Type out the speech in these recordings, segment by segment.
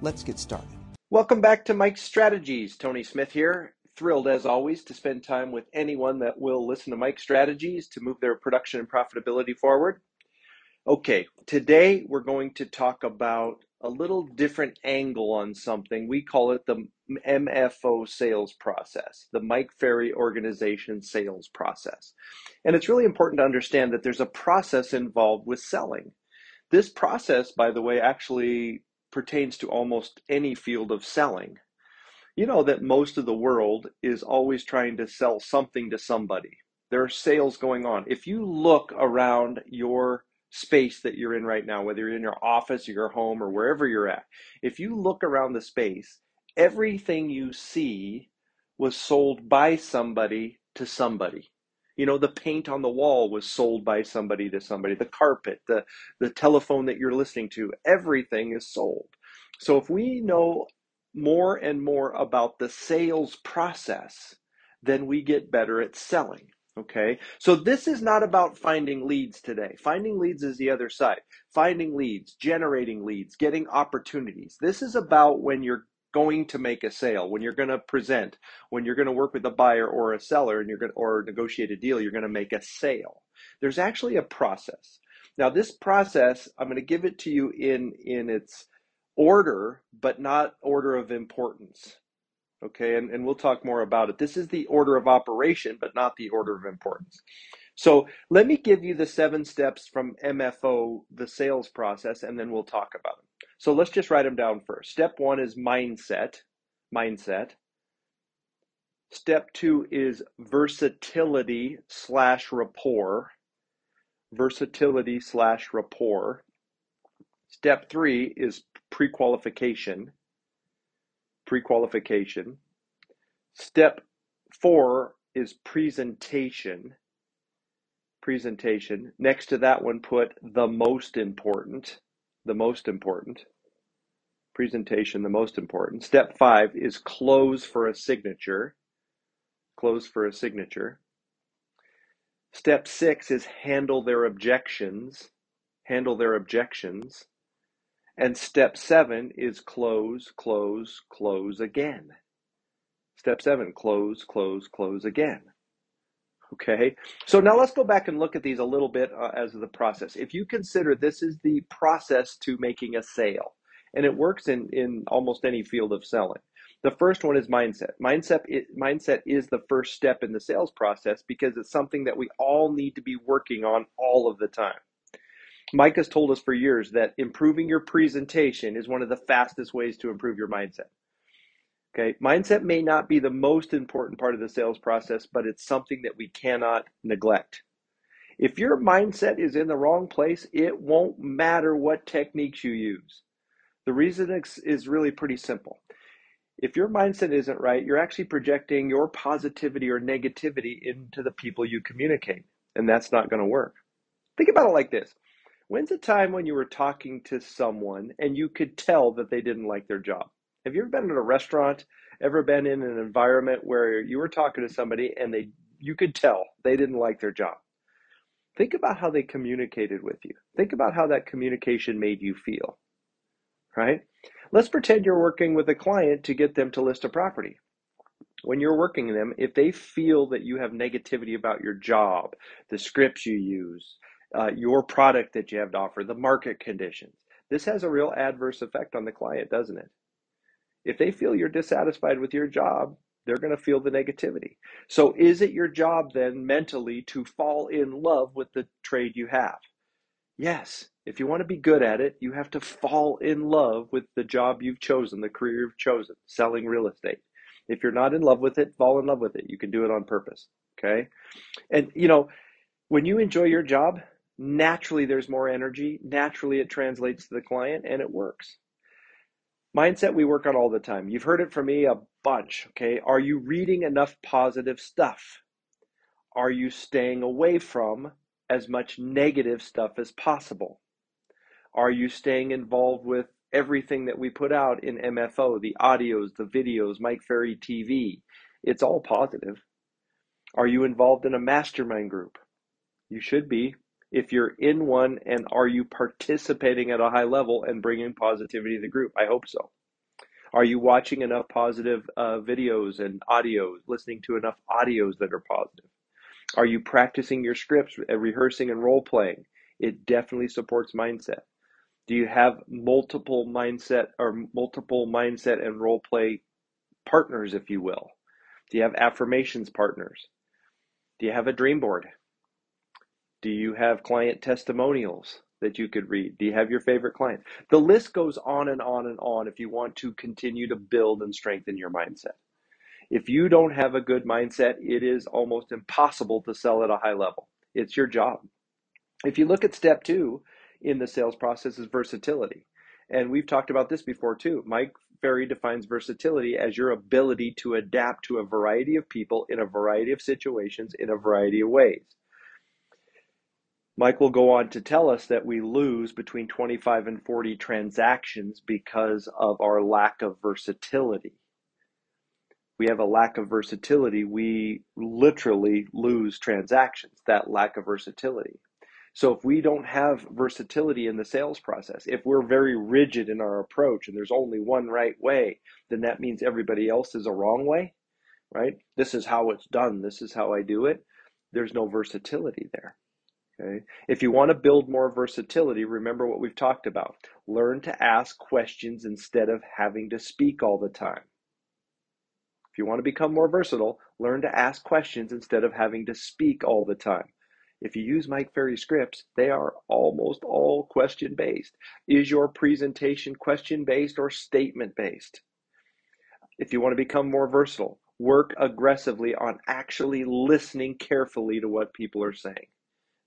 Let's get started. Welcome back to Mike's Strategies. Tony Smith here. Thrilled as always to spend time with anyone that will listen to Mike's Strategies to move their production and profitability forward. Okay, today we're going to talk about a little different angle on something. We call it the MFO sales process, the Mike Ferry organization sales process. And it's really important to understand that there's a process involved with selling. This process, by the way, actually pertains to almost any field of selling. You know that most of the world is always trying to sell something to somebody. There are sales going on. If you look around your space that you're in right now, whether you're in your office or your home or wherever you're at, if you look around the space, everything you see was sold by somebody to somebody. You know, the paint on the wall was sold by somebody to somebody. The carpet, the, the telephone that you're listening to, everything is sold. So if we know more and more about the sales process, then we get better at selling. Okay. So this is not about finding leads today. Finding leads is the other side. Finding leads, generating leads, getting opportunities. This is about when you're going to make a sale, when you're going to present, when you're going to work with a buyer or a seller and you're going to, or negotiate a deal, you're going to make a sale. There's actually a process. Now, this process, I'm going to give it to you in in its order, but not order of importance. Okay, and, and we'll talk more about it. This is the order of operation, but not the order of importance. So let me give you the seven steps from MFO, the sales process, and then we'll talk about them. So let's just write them down first. Step one is mindset. Mindset. Step two is versatility slash rapport. Versatility slash rapport. Step three is pre qualification. Pre qualification. Step four is presentation. Presentation. Next to that one, put the most important the most important. Presentation, the most important. Step five is close for a signature. Close for a signature. Step six is handle their objections. Handle their objections. And step seven is close, close, close again. Step seven, close, close, close again. Okay, so now let's go back and look at these a little bit uh, as the process. If you consider this is the process to making a sale, and it works in, in almost any field of selling. The first one is mindset. Mindset it, mindset is the first step in the sales process because it's something that we all need to be working on all of the time. Mike has told us for years that improving your presentation is one of the fastest ways to improve your mindset. Okay, mindset may not be the most important part of the sales process, but it's something that we cannot neglect. If your mindset is in the wrong place, it won't matter what techniques you use. The reason is really pretty simple. If your mindset isn't right, you're actually projecting your positivity or negativity into the people you communicate, and that's not going to work. Think about it like this When's a time when you were talking to someone and you could tell that they didn't like their job? Have you ever been in a restaurant, ever been in an environment where you were talking to somebody and they you could tell they didn't like their job? Think about how they communicated with you. Think about how that communication made you feel. Right? Let's pretend you're working with a client to get them to list a property. When you're working with them, if they feel that you have negativity about your job, the scripts you use, uh, your product that you have to offer, the market conditions, this has a real adverse effect on the client, doesn't it? If they feel you're dissatisfied with your job, they're going to feel the negativity. So, is it your job then mentally to fall in love with the trade you have? Yes. If you want to be good at it, you have to fall in love with the job you've chosen, the career you've chosen, selling real estate. If you're not in love with it, fall in love with it. You can do it on purpose. Okay. And, you know, when you enjoy your job, naturally there's more energy. Naturally, it translates to the client and it works. Mindset we work on all the time. You've heard it from me a bunch, okay? Are you reading enough positive stuff? Are you staying away from as much negative stuff as possible? Are you staying involved with everything that we put out in MFO, the audios, the videos, Mike Ferry TV? It's all positive. Are you involved in a mastermind group? You should be. If you're in one, and are you participating at a high level and bringing positivity to the group? I hope so. Are you watching enough positive uh, videos and audios, listening to enough audios that are positive? Are you practicing your scripts, uh, rehearsing and role playing? It definitely supports mindset. Do you have multiple mindset or multiple mindset and role play partners, if you will? Do you have affirmations partners? Do you have a dream board? Do you have client testimonials that you could read? Do you have your favorite client? The list goes on and on and on if you want to continue to build and strengthen your mindset. If you don't have a good mindset, it is almost impossible to sell at a high level. It's your job. If you look at step two in the sales process is versatility. And we've talked about this before too. Mike Ferry defines versatility as your ability to adapt to a variety of people in a variety of situations in a variety of ways. Mike will go on to tell us that we lose between 25 and 40 transactions because of our lack of versatility we have a lack of versatility, we literally lose transactions, that lack of versatility. So if we don't have versatility in the sales process, if we're very rigid in our approach and there's only one right way, then that means everybody else is a wrong way, right? This is how it's done. This is how I do it. There's no versatility there. Okay. If you want to build more versatility, remember what we've talked about. Learn to ask questions instead of having to speak all the time. If you want to become more versatile, learn to ask questions instead of having to speak all the time. If you use Mike Ferry scripts, they are almost all question based. Is your presentation question based or statement based? If you want to become more versatile, work aggressively on actually listening carefully to what people are saying.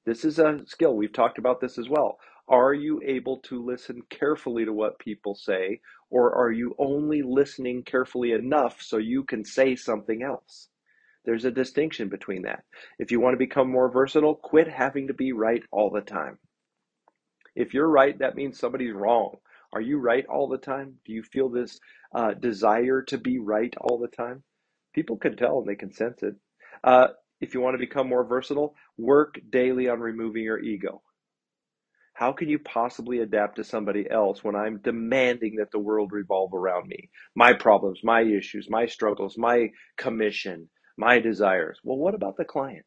This is a skill. We've talked about this as well. Are you able to listen carefully to what people say, or are you only listening carefully enough so you can say something else? There's a distinction between that. If you want to become more versatile, quit having to be right all the time. If you're right, that means somebody's wrong. Are you right all the time? Do you feel this uh, desire to be right all the time? People can tell and they can sense it. Uh, if you want to become more versatile, work daily on removing your ego. How can you possibly adapt to somebody else when I'm demanding that the world revolve around me? My problems, my issues, my struggles, my commission, my desires. Well, what about the client?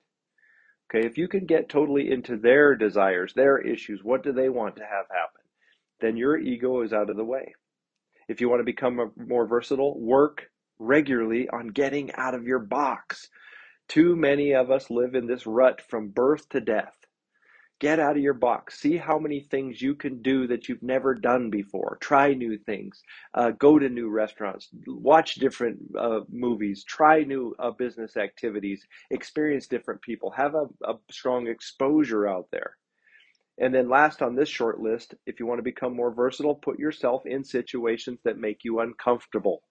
Okay, if you can get totally into their desires, their issues, what do they want to have happen? Then your ego is out of the way. If you want to become more versatile, work regularly on getting out of your box. Too many of us live in this rut from birth to death. Get out of your box. See how many things you can do that you've never done before. Try new things. Uh, go to new restaurants. Watch different uh, movies. Try new uh, business activities. Experience different people. Have a, a strong exposure out there. And then, last on this short list, if you want to become more versatile, put yourself in situations that make you uncomfortable.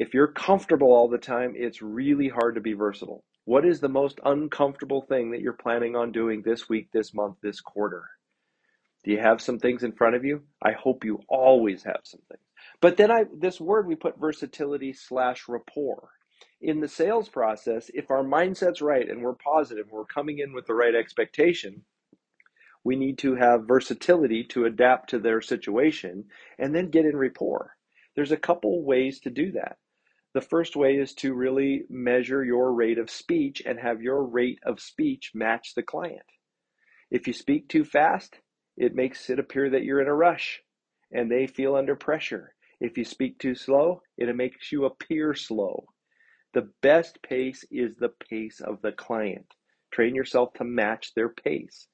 If you're comfortable all the time, it's really hard to be versatile. What is the most uncomfortable thing that you're planning on doing this week, this month, this quarter? Do you have some things in front of you? I hope you always have some things. But then I this word we put versatility slash rapport. In the sales process, if our mindset's right and we're positive, we're coming in with the right expectation, we need to have versatility to adapt to their situation and then get in rapport. There's a couple ways to do that. The first way is to really measure your rate of speech and have your rate of speech match the client. If you speak too fast, it makes it appear that you're in a rush and they feel under pressure. If you speak too slow, it makes you appear slow. The best pace is the pace of the client. Train yourself to match their pace.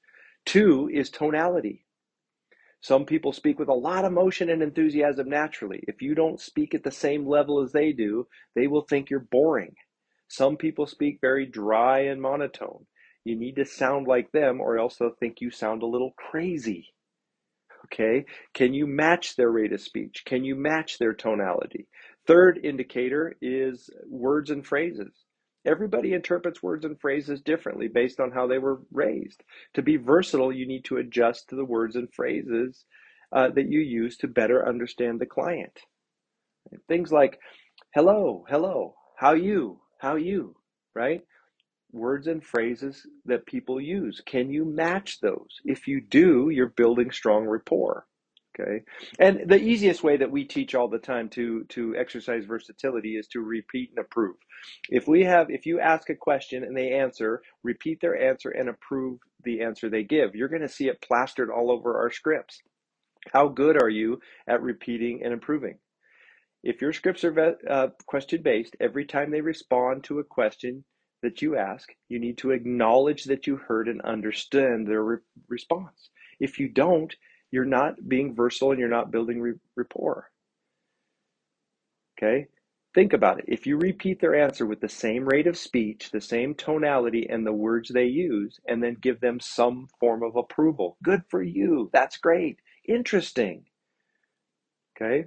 Two is tonality. Some people speak with a lot of emotion and enthusiasm naturally. If you don't speak at the same level as they do, they will think you're boring. Some people speak very dry and monotone. You need to sound like them, or else they'll think you sound a little crazy. Okay. Can you match their rate of speech? Can you match their tonality? Third indicator is words and phrases. Everybody interprets words and phrases differently based on how they were raised. To be versatile, you need to adjust to the words and phrases uh, that you use to better understand the client. Things like, hello, hello, how you, how you, right? Words and phrases that people use. Can you match those? If you do, you're building strong rapport. Okay. And the easiest way that we teach all the time to to exercise versatility is to repeat and approve. If we have if you ask a question and they answer, repeat their answer and approve the answer they give. You're going to see it plastered all over our scripts. How good are you at repeating and improving? If your scripts are uh, question based, every time they respond to a question that you ask, you need to acknowledge that you heard and understand their re- response. If you don't, you're not being versatile and you're not building rapport. Okay? Think about it. If you repeat their answer with the same rate of speech, the same tonality, and the words they use, and then give them some form of approval, good for you. That's great. Interesting. Okay?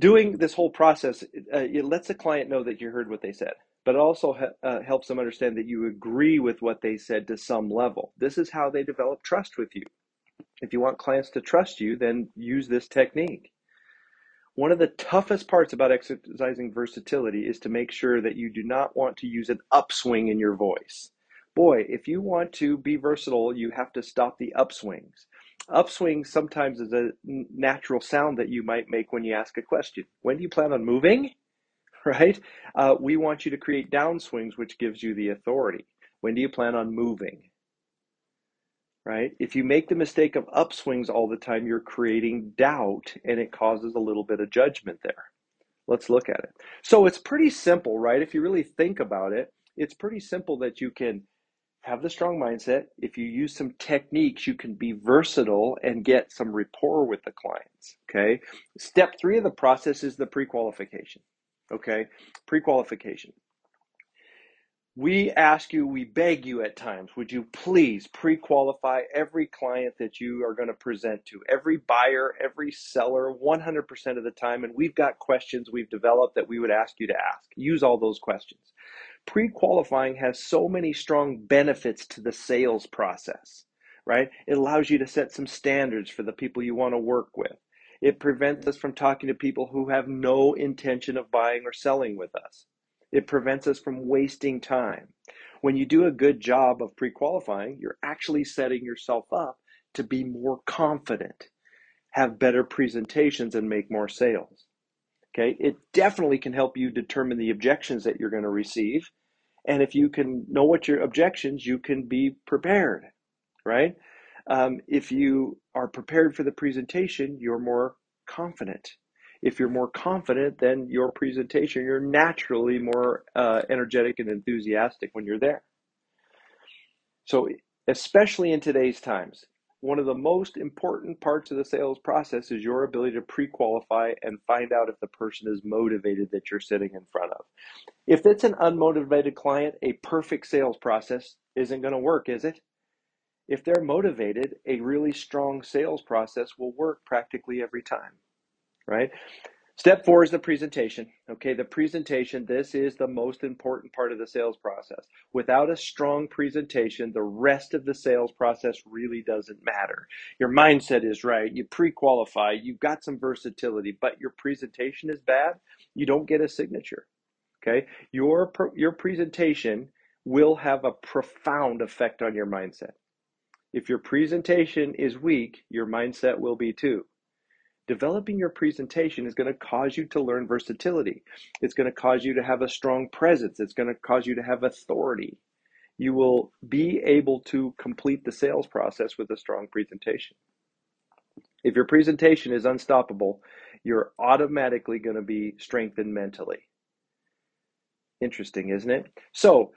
doing this whole process, uh, it lets the client know that you heard what they said, but it also ha- uh, helps them understand that you agree with what they said to some level. This is how they develop trust with you. If you want clients to trust you, then use this technique. One of the toughest parts about exercising versatility is to make sure that you do not want to use an upswing in your voice. Boy, if you want to be versatile, you have to stop the upswings. Upswing sometimes is a natural sound that you might make when you ask a question. When do you plan on moving? Right? Uh, we want you to create downswings, which gives you the authority. When do you plan on moving? Right? If you make the mistake of upswings all the time, you're creating doubt and it causes a little bit of judgment there. Let's look at it. So it's pretty simple, right? If you really think about it, it's pretty simple that you can have the strong mindset. If you use some techniques, you can be versatile and get some rapport with the clients. Okay. Step three of the process is the pre qualification. Okay. Pre qualification. We ask you, we beg you at times, would you please pre qualify every client that you are going to present to, every buyer, every seller, 100% of the time? And we've got questions we've developed that we would ask you to ask. Use all those questions pre-qualifying has so many strong benefits to the sales process, right? It allows you to set some standards for the people you want to work with. It prevents us from talking to people who have no intention of buying or selling with us. It prevents us from wasting time. When you do a good job of pre qualifying, you're actually setting yourself up to be more confident, have better presentations, and make more sales. Okay, it definitely can help you determine the objections that you're going to receive. And if you can know what your objections, you can be prepared, right? Um, if you are prepared for the presentation, you're more confident. If you're more confident, then your presentation, you're naturally more uh, energetic and enthusiastic when you're there. So, especially in today's times, one of the most important parts of the sales process is your ability to pre qualify and find out if the person is motivated that you're sitting in front of. If it's an unmotivated client, a perfect sales process isn't going to work, is it? If they're motivated, a really strong sales process will work practically every time, right? Step four is the presentation. Okay, the presentation, this is the most important part of the sales process. Without a strong presentation, the rest of the sales process really doesn't matter. Your mindset is right, you pre qualify, you've got some versatility, but your presentation is bad, you don't get a signature. Okay, your, your presentation will have a profound effect on your mindset. If your presentation is weak, your mindset will be too. Developing your presentation is going to cause you to learn versatility. It's going to cause you to have a strong presence. It's going to cause you to have authority. You will be able to complete the sales process with a strong presentation. If your presentation is unstoppable, you're automatically going to be strengthened mentally. Interesting, isn't it? So,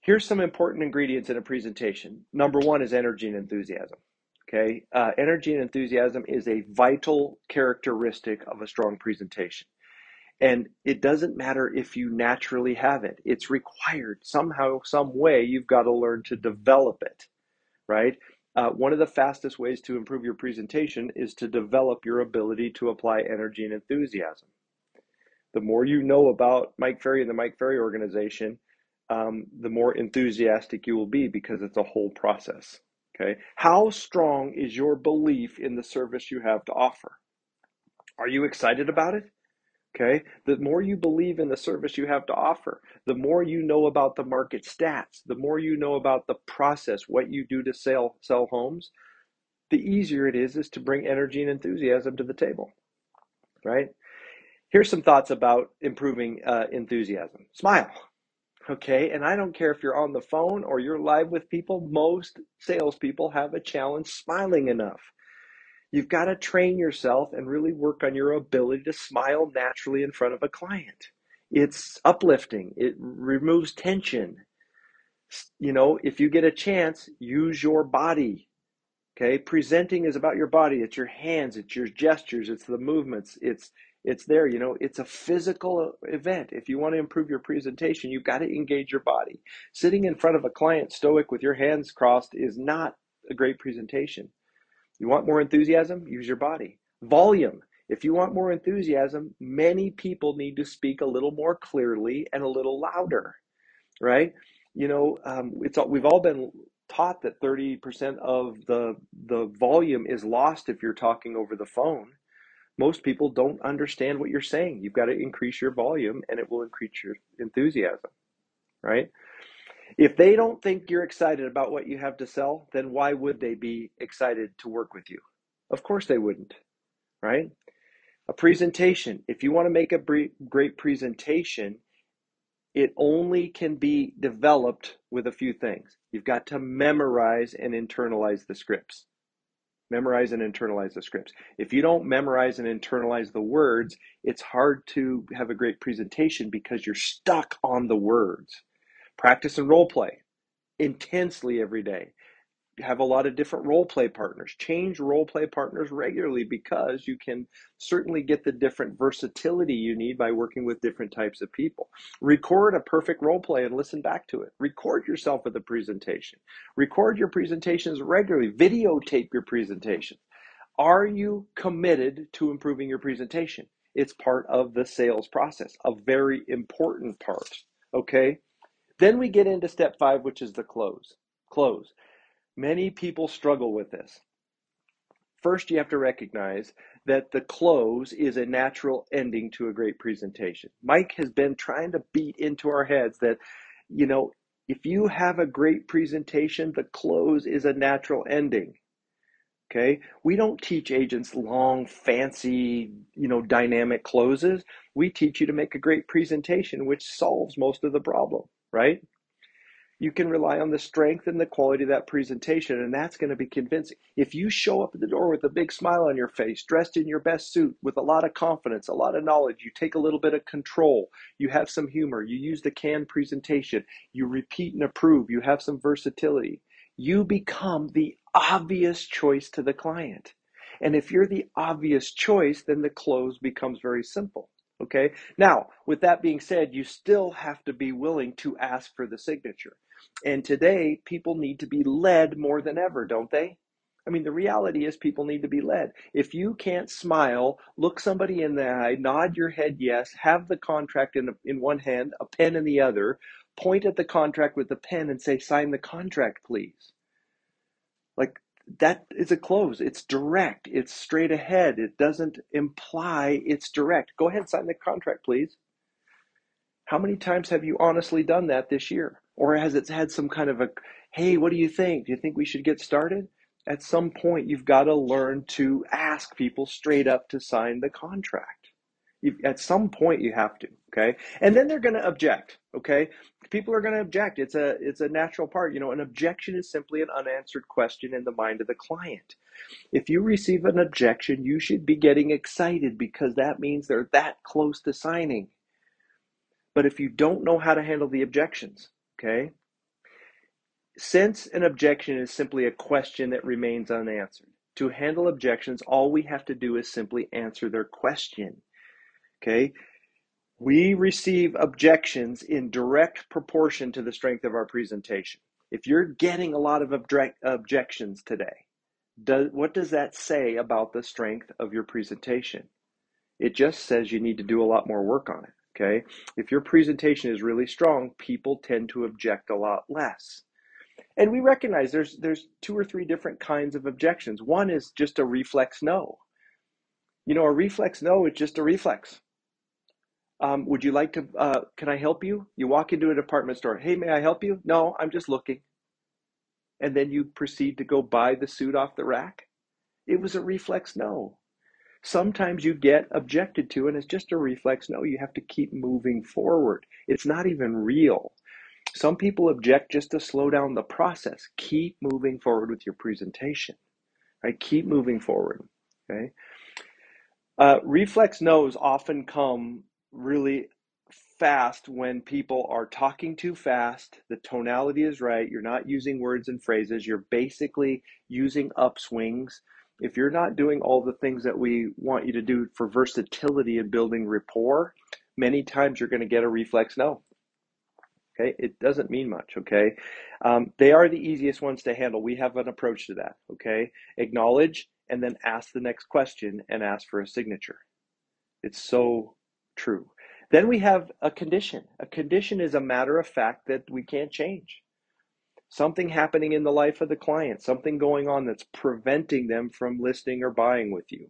here's some important ingredients in a presentation. Number one is energy and enthusiasm. Okay, uh, energy and enthusiasm is a vital characteristic of a strong presentation. And it doesn't matter if you naturally have it, it's required somehow, some way, you've got to learn to develop it, right? uh, one of the fastest ways to improve your presentation is to develop your ability to apply energy and enthusiasm. The more you know about Mike Ferry and the Mike Ferry organization, um, the more enthusiastic you will be because it's a whole process. Okay. How strong is your belief in the service you have to offer? Are you excited about it? Okay. The more you believe in the service you have to offer, the more you know about the market stats, the more you know about the process, what you do to sell sell homes, the easier it is is to bring energy and enthusiasm to the table. Right? Here's some thoughts about improving uh, enthusiasm. Smile. Okay, and I don't care if you're on the phone or you're live with people, most salespeople have a challenge smiling enough. You've got to train yourself and really work on your ability to smile naturally in front of a client. It's uplifting, it removes tension. You know, if you get a chance, use your body. Okay, presenting is about your body. It's your hands, it's your gestures, it's the movements, it's it's there. You know, it's a physical event. If you want to improve your presentation, you've got to engage your body. Sitting in front of a client stoic with your hands crossed is not a great presentation. You want more enthusiasm? Use your body. Volume. If you want more enthusiasm, many people need to speak a little more clearly and a little louder, right? You know, um, it's we've all been taught that 30% of the the volume is lost if you're talking over the phone. Most people don't understand what you're saying. You've got to increase your volume and it will increase your enthusiasm, right? If they don't think you're excited about what you have to sell, then why would they be excited to work with you? Of course they wouldn't, right? A presentation, if you want to make a great presentation, it only can be developed with a few things. You've got to memorize and internalize the scripts. Memorize and internalize the scripts. If you don't memorize and internalize the words, it's hard to have a great presentation because you're stuck on the words. Practice and role play intensely every day. Have a lot of different role play partners. Change role play partners regularly because you can certainly get the different versatility you need by working with different types of people. Record a perfect role play and listen back to it. Record yourself with a presentation. Record your presentations regularly. Videotape your presentation. Are you committed to improving your presentation? It's part of the sales process, a very important part. Okay? Then we get into step five, which is the close. Close. Many people struggle with this. First, you have to recognize that the close is a natural ending to a great presentation. Mike has been trying to beat into our heads that, you know, if you have a great presentation, the close is a natural ending. Okay? We don't teach agents long, fancy, you know, dynamic closes. We teach you to make a great presentation, which solves most of the problem right? You can rely on the strength and the quality of that presentation, and that's going to be convincing. If you show up at the door with a big smile on your face, dressed in your best suit, with a lot of confidence, a lot of knowledge, you take a little bit of control, you have some humor, you use the canned presentation, you repeat and approve, you have some versatility, you become the obvious choice to the client. And if you're the obvious choice, then the close becomes very simple. Okay. Now, with that being said, you still have to be willing to ask for the signature. And today, people need to be led more than ever, don't they? I mean, the reality is people need to be led. If you can't smile, look somebody in the eye, nod your head yes, have the contract in, in one hand, a pen in the other, point at the contract with the pen and say, sign the contract, please. Like, that is a close. It's direct. It's straight ahead. It doesn't imply it's direct. Go ahead, sign the contract, please. How many times have you honestly done that this year? Or has it had some kind of a, hey, what do you think? Do you think we should get started? At some point, you've got to learn to ask people straight up to sign the contract. You, at some point, you have to, okay? And then they're going to object, okay? People are going to object. It's a it's a natural part. You know, an objection is simply an unanswered question in the mind of the client. If you receive an objection, you should be getting excited because that means they're that close to signing. But if you don't know how to handle the objections, okay? Since an objection is simply a question that remains unanswered, to handle objections, all we have to do is simply answer their question. Okay. We receive objections in direct proportion to the strength of our presentation. If you're getting a lot of object, objections today, does, what does that say about the strength of your presentation? It just says you need to do a lot more work on it. Okay. If your presentation is really strong, people tend to object a lot less. And we recognize there's there's two or three different kinds of objections. One is just a reflex no. You know, a reflex no is just a reflex. Um, would you like to? Uh, can I help you? You walk into a department store. Hey, may I help you? No, I'm just looking. And then you proceed to go buy the suit off the rack. It was a reflex no. Sometimes you get objected to, and it's just a reflex no. You have to keep moving forward. It's not even real. Some people object just to slow down the process. Keep moving forward with your presentation. Right? Keep moving forward. Okay. Uh, reflex no's often come really fast when people are talking too fast. The tonality is right. You're not using words and phrases. You're basically using upswings. If you're not doing all the things that we want you to do for versatility and building rapport, many times you're going to get a reflex no. Okay, it doesn't mean much. Okay, um, they are the easiest ones to handle. We have an approach to that. Okay, acknowledge and then ask the next question and ask for a signature. It's so true. Then we have a condition. A condition is a matter of fact that we can't change. Something happening in the life of the client, something going on that's preventing them from listing or buying with you.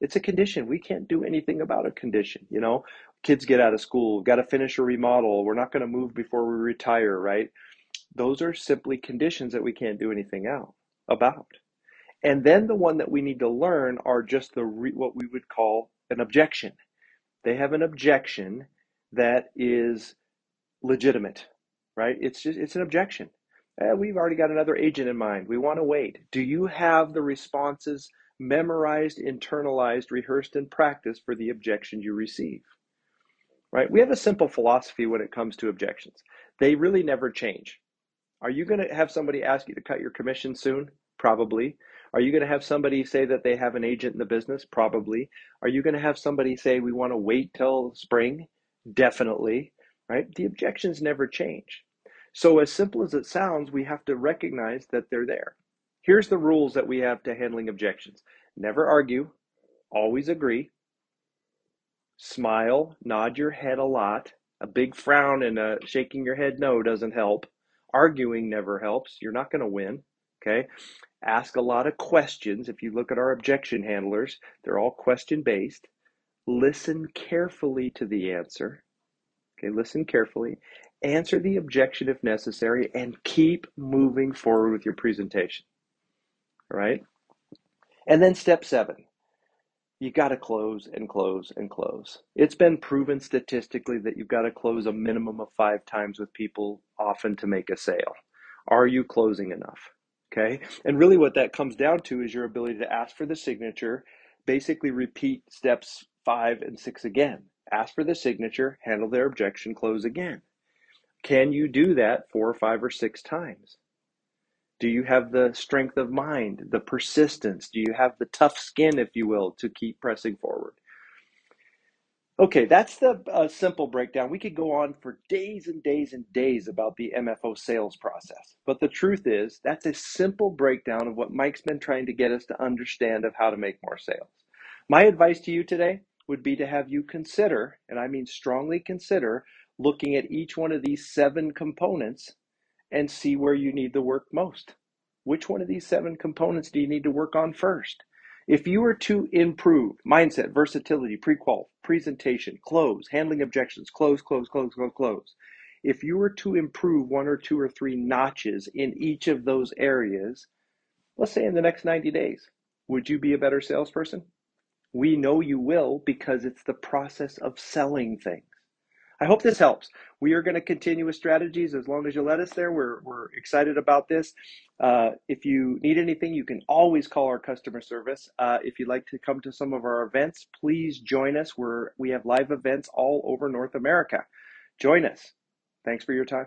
It's a condition. We can't do anything about a condition. You know, kids get out of school, got to finish a remodel, we're not going to move before we retire, right? Those are simply conditions that we can't do anything out about. And then the one that we need to learn are just the re- what we would call an objection. They have an objection that is legitimate, right? It's just it's an objection. Eh, we've already got another agent in mind. We want to wait. Do you have the responses memorized, internalized, rehearsed, and practiced for the objections you receive? Right? We have a simple philosophy when it comes to objections. They really never change. Are you going to have somebody ask you to cut your commission soon? Probably. Are you going to have somebody say that they have an agent in the business? Probably. Are you going to have somebody say we want to wait till spring? Definitely. Right? The objections never change. So, as simple as it sounds, we have to recognize that they're there. Here's the rules that we have to handling objections never argue, always agree, smile, nod your head a lot. A big frown and a shaking your head no doesn't help. Arguing never helps. You're not going to win. Okay ask a lot of questions. If you look at our objection handlers, they're all question based. Listen carefully to the answer. Okay, listen carefully. Answer the objection if necessary and keep moving forward with your presentation. All right? And then step seven you got to close and close and close. It's been proven statistically that you've got to close a minimum of five times with people often to make a sale. Are you closing enough? Okay. And really, what that comes down to is your ability to ask for the signature, basically repeat steps five and six again. Ask for the signature, handle their objection, close again. Can you do that four or five or six times? Do you have the strength of mind, the persistence? Do you have the tough skin, if you will, to keep pressing forward? Okay, that's the uh, simple breakdown. We could go on for days and days and days about the MFO sales process. But the truth is, that's a simple breakdown of what Mike's been trying to get us to understand of how to make more sales. My advice to you today would be to have you consider, and I mean strongly consider, looking at each one of these seven components and see where you need to work most. Which one of these seven components do you need to work on first? If you were to improve mindset, versatility, pre-qual, presentation, close, handling objections, close, close, close, close, close. If you were to improve one or two or three notches in each of those areas, let's say in the next 90 days, would you be a better salesperson? We know you will because it's the process of selling things. I hope this helps. We are going to continue with strategies as long as you let us there. We're, we're excited about this. Uh, if you need anything, you can always call our customer service. Uh, if you'd like to come to some of our events, please join us. We're, we have live events all over North America. Join us. Thanks for your time.